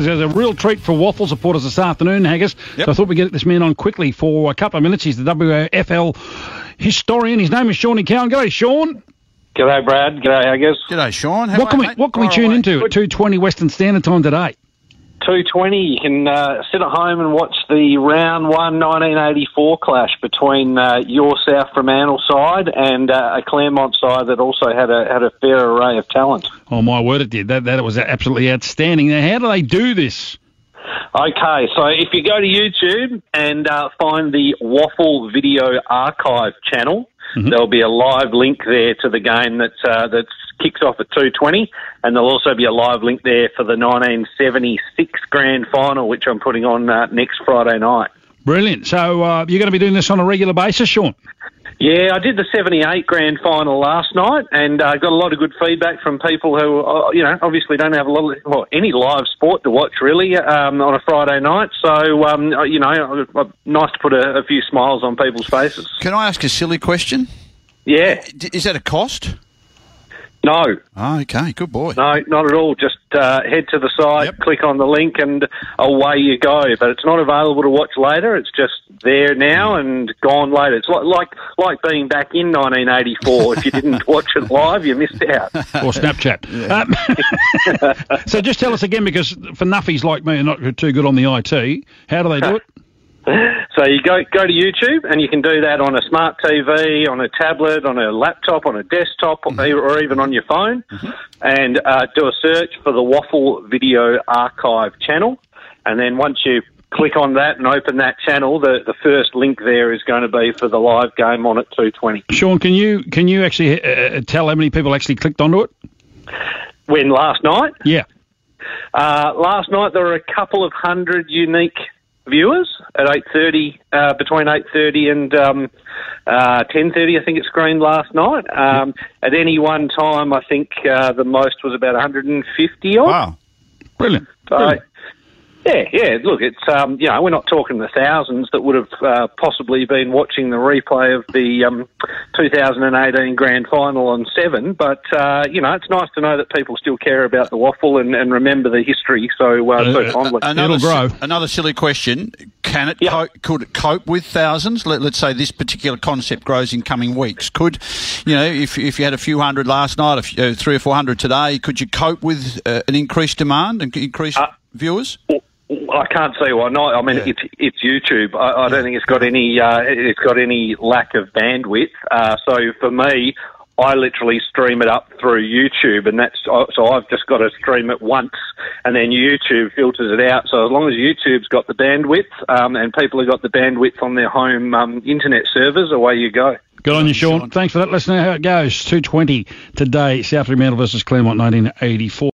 There's a real treat for waffle supporters this afternoon, Haggis. Yep. So I thought we'd get this man on quickly for a couple of minutes. He's the WAFL historian. His name is Shawnee Cowan. G'day, Sean. G'day, Brad. G'day, Haggis. G'day, Sean. How What are can we what can we tune away. into at 2:20 Western Standard Time today? 220, you can uh, sit at home and watch the round one 1984 clash between uh, your South Fremantle side and uh, a Claremont side that also had a had a fair array of talent. Oh my word, it did. That that was absolutely outstanding. Now, how do they do this? Okay, so if you go to YouTube and uh, find the Waffle Video Archive channel, there'll be a live link there to the game that uh, that kicks off at 2:20, and there'll also be a live link there for the 1976 Grand Final, which I'm putting on uh, next Friday night. Brilliant. So uh, you're going to be doing this on a regular basis, Sean? Yeah, I did the 78 grand final last night and uh, got a lot of good feedback from people who, uh, you know, obviously don't have a lot of, well, any live sport to watch really um, on a Friday night. So, um, uh, you know, nice to put a, a few smiles on people's faces. Can I ask a silly question? Yeah, Is that a cost? no, Oh, okay, good boy. no, not at all. Just uh, head to the site, Yep. click on the link, and away you go. But it's not available to watch later. It's just there now and gone later. It's like like like being back in 1984. if you didn't watch it live, you missed out. or Snapchat. Um, so just tell us again, because for nuffies like me, are not too good on the IT. How do they do it? So you go go to YouTube and you can do that on a smart TV, on a tablet, on a laptop, on a desktop, or- or even on your phone, and uh, do a search for the Waffle Video Archive channel. And then once you click on that and open that channel, the, the first link there is going to be for the live game on at 220. Sean, can you can you actually uh, tell how many people actually clicked onto it? When last night, Yeah. uh, last night there were a couple of hundred unique viewers at 8.30, uh, between 8.30 and um, uh, 10.30, I think it screened last night. Um, At any one time, I think uh, the most was about 150 odd. Wow. Brilliant. So, Brilliant. Yeah, yeah. Look, it's um, you know, we're not talking the thousands that would have uh, possibly been watching the replay of the um, 2018 Grand Final on Seven, but uh, you know, it's nice to know that people still care about the waffle and, and remember the history so uh, so fondly. Another, It'll grow. another silly question. Can it Yeah. co- could it cope with thousands? Let, let's say this particular concept grows in coming weeks. Could you know if if you had a few hundred last night, a few, uh, three or four hundred today, could you cope with uh, an increased demand and increased Uh, viewers? I can't see why not. I mean, Yeah. it's it's YouTube. I, I don't think it's got any uh, it's got any lack of bandwidth. Uh, so for me, I literally stream it up through YouTube, and that's uh, so I've just got to stream it once, and then YouTube filters it out. So as long as YouTube's got the bandwidth, um, and people have got the bandwidth on their home um, internet servers, away you go. Good on you, Sean. Sean. Thanks for that. Let's know how it goes. 220 today, South Fremantle versus Claremont 1984.